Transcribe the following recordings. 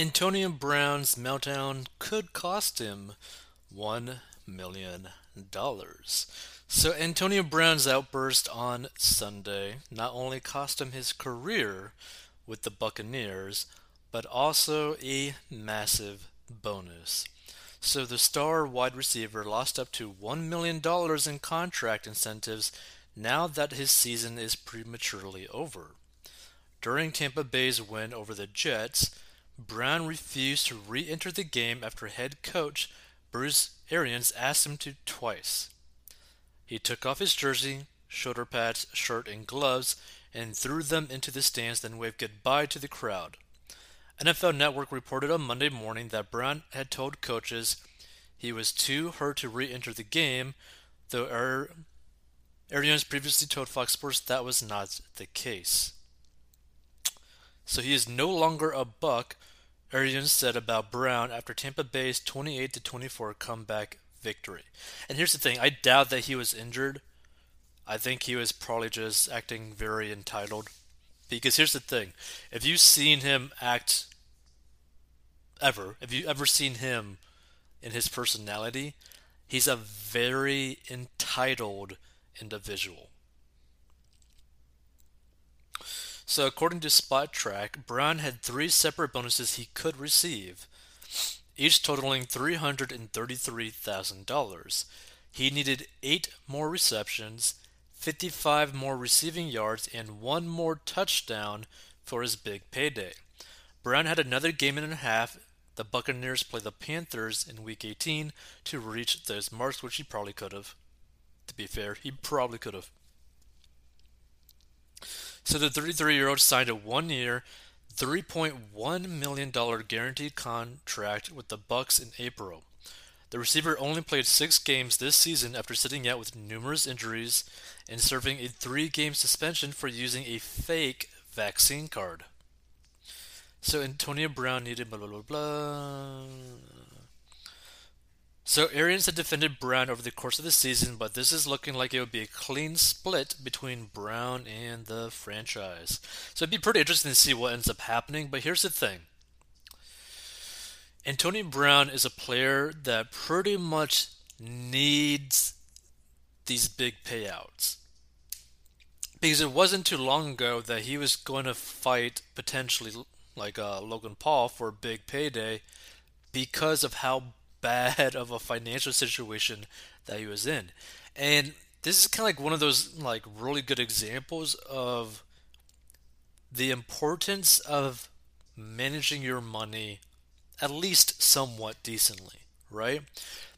Antonio Brown's meltdown could cost him $1 million. So, Antonio Brown's outburst on Sunday not only cost him his career with the Buccaneers, but also a massive bonus. So, the star wide receiver lost up to $1 million in contract incentives now that his season is prematurely over. During Tampa Bay's win over the Jets, Brown refused to re enter the game after head coach Bruce Arians asked him to twice. He took off his jersey, shoulder pads, shirt, and gloves and threw them into the stands, then waved goodbye to the crowd. NFL Network reported on Monday morning that Brown had told coaches he was too hurt to re enter the game, though Arians previously told Fox Sports that was not the case. So he is no longer a buck, Arians said about Brown after Tampa Bay's 28 to 24 comeback victory. And here's the thing I doubt that he was injured. I think he was probably just acting very entitled. Because here's the thing if you've seen him act ever, if you ever seen him in his personality, he's a very entitled individual. So, according to Spotrac, Brown had three separate bonuses he could receive, each totaling $333,000. He needed eight more receptions, 55 more receiving yards, and one more touchdown for his big payday. Brown had another game and a half. The Buccaneers play the Panthers in Week 18 to reach those marks, which he probably could have. To be fair, he probably could have. So the 33 year old signed a one year, $3.1 million guaranteed contract with the Bucs in April. The receiver only played six games this season after sitting out with numerous injuries and serving a three game suspension for using a fake vaccine card. So Antonio Brown needed blah blah blah blah. So Arians had defended Brown over the course of the season, but this is looking like it would be a clean split between Brown and the franchise. So it'd be pretty interesting to see what ends up happening, but here's the thing. Antonio Brown is a player that pretty much needs these big payouts. Because it wasn't too long ago that he was going to fight potentially like uh, Logan Paul for a big payday because of how bad of a financial situation that he was in. And this is kind of like one of those like really good examples of the importance of managing your money at least somewhat decently, right?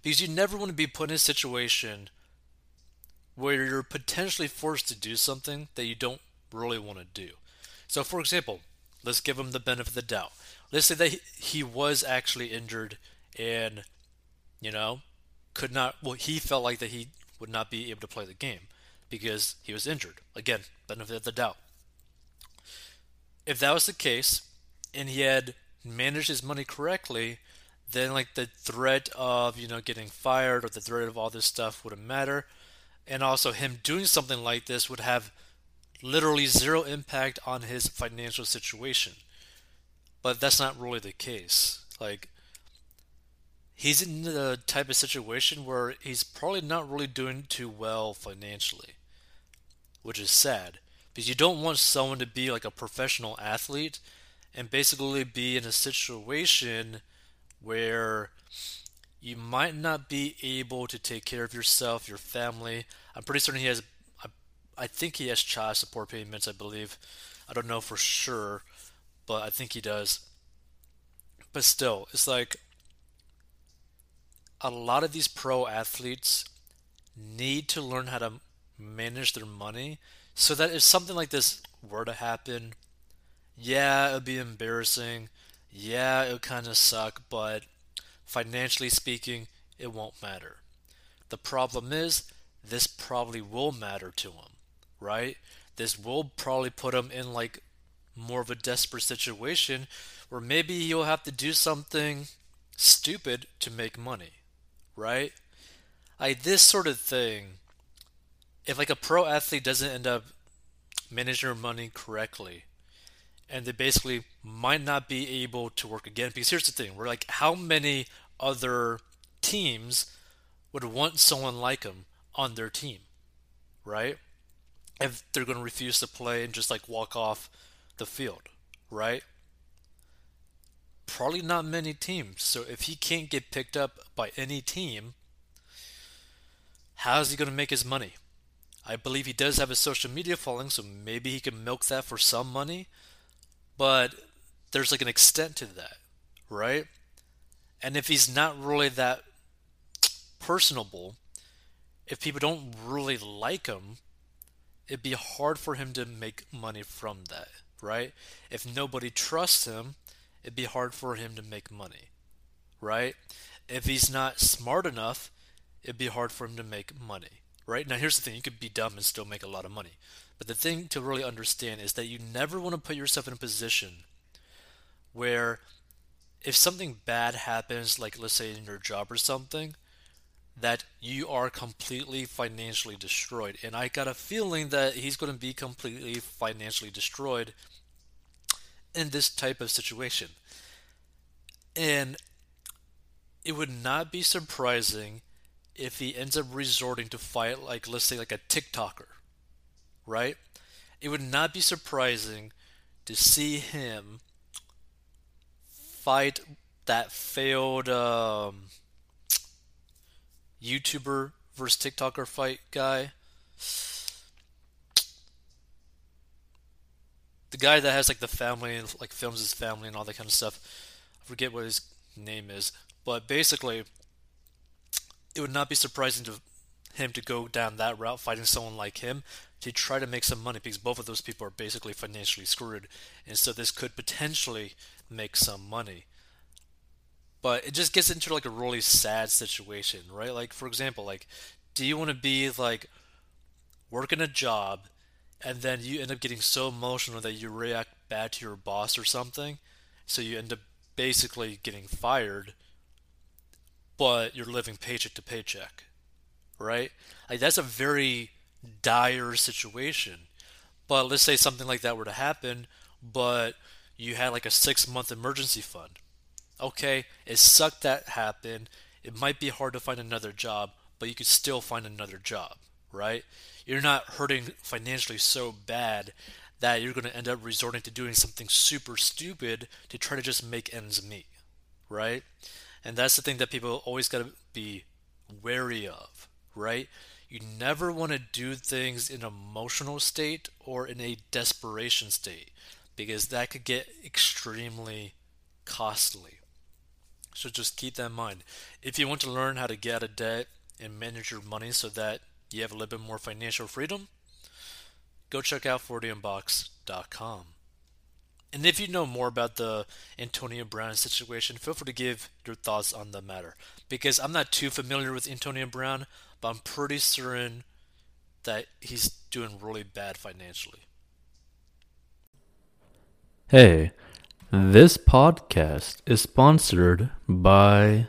Because you never want to be put in a situation where you're potentially forced to do something that you don't really want to do. So, for example, let's give him the benefit of the doubt. Let's say that he was actually injured and you know, could not. Well, he felt like that he would not be able to play the game because he was injured. Again, benefit of the doubt. If that was the case, and he had managed his money correctly, then like the threat of you know getting fired or the threat of all this stuff wouldn't matter, and also him doing something like this would have literally zero impact on his financial situation. But that's not really the case. Like he's in the type of situation where he's probably not really doing too well financially, which is sad because you don't want someone to be like a professional athlete and basically be in a situation where you might not be able to take care of yourself, your family. I'm pretty certain he has, I, I think he has child support payments, I believe. I don't know for sure, but I think he does. But still, it's like a lot of these pro athletes need to learn how to manage their money so that if something like this were to happen, yeah, it would be embarrassing. Yeah, it would kind of suck, but financially speaking, it won't matter. The problem is, this probably will matter to him, right? This will probably put him in like more of a desperate situation where maybe he'll have to do something stupid to make money right? Like this sort of thing, if like a pro athlete doesn't end up managing their money correctly, and they basically might not be able to work again. Because here's the thing: we're like, how many other teams would want someone like him on their team, right? If they're going to refuse to play and just like walk off the field, right? Probably not many teams. So if he can't get picked up by any team, how is he going to make his money? I believe he does have a social media following, so maybe he can milk that for some money. But there's like an extent to that, right? And if he's not really that personable, if people don't really like him, it'd be hard for him to make money from that, right? If nobody trusts him, it'd be hard for him to make money, right? If he's not smart enough, it'd be hard for him to make money, right? Now, here's the thing you could be dumb and still make a lot of money. But the thing to really understand is that you never want to put yourself in a position where if something bad happens, like let's say in your job or something, that you are completely financially destroyed. And I got a feeling that he's going to be completely financially destroyed in this type of situation. And it would not be surprising if he ends up resorting to fight like let's say like a TikToker, right? It would not be surprising to see him fight that failed um, YouTuber versus TikToker fight guy. The guy that has like the family and like films his family and all that kind of stuff. I forget what his name is, but basically, it would not be surprising to him to go down that route, fighting someone like him, to try to make some money because both of those people are basically financially screwed, and so this could potentially make some money but it just gets into like a really sad situation, right? Like for example, like do you want to be like working a job and then you end up getting so emotional that you react bad to your boss or something, so you end up basically getting fired, but you're living paycheck to paycheck, right? Like that's a very dire situation. But let's say something like that were to happen, but you had like a six month emergency fund okay, it sucked that happened. It might be hard to find another job, but you could still find another job, right? You're not hurting financially so bad that you're going to end up resorting to doing something super stupid to try to just make ends meet, right? And that's the thing that people always got to be wary of, right? You never want to do things in an emotional state or in a desperation state because that could get extremely costly. So just keep that in mind. If you want to learn how to get out of debt and manage your money so that you have a little bit more financial freedom, go check out 40inbox.com. And if you know more about the Antonio Brown situation, feel free to give your thoughts on the matter. Because I'm not too familiar with Antonio Brown, but I'm pretty certain that he's doing really bad financially. Hey, this podcast is sponsored by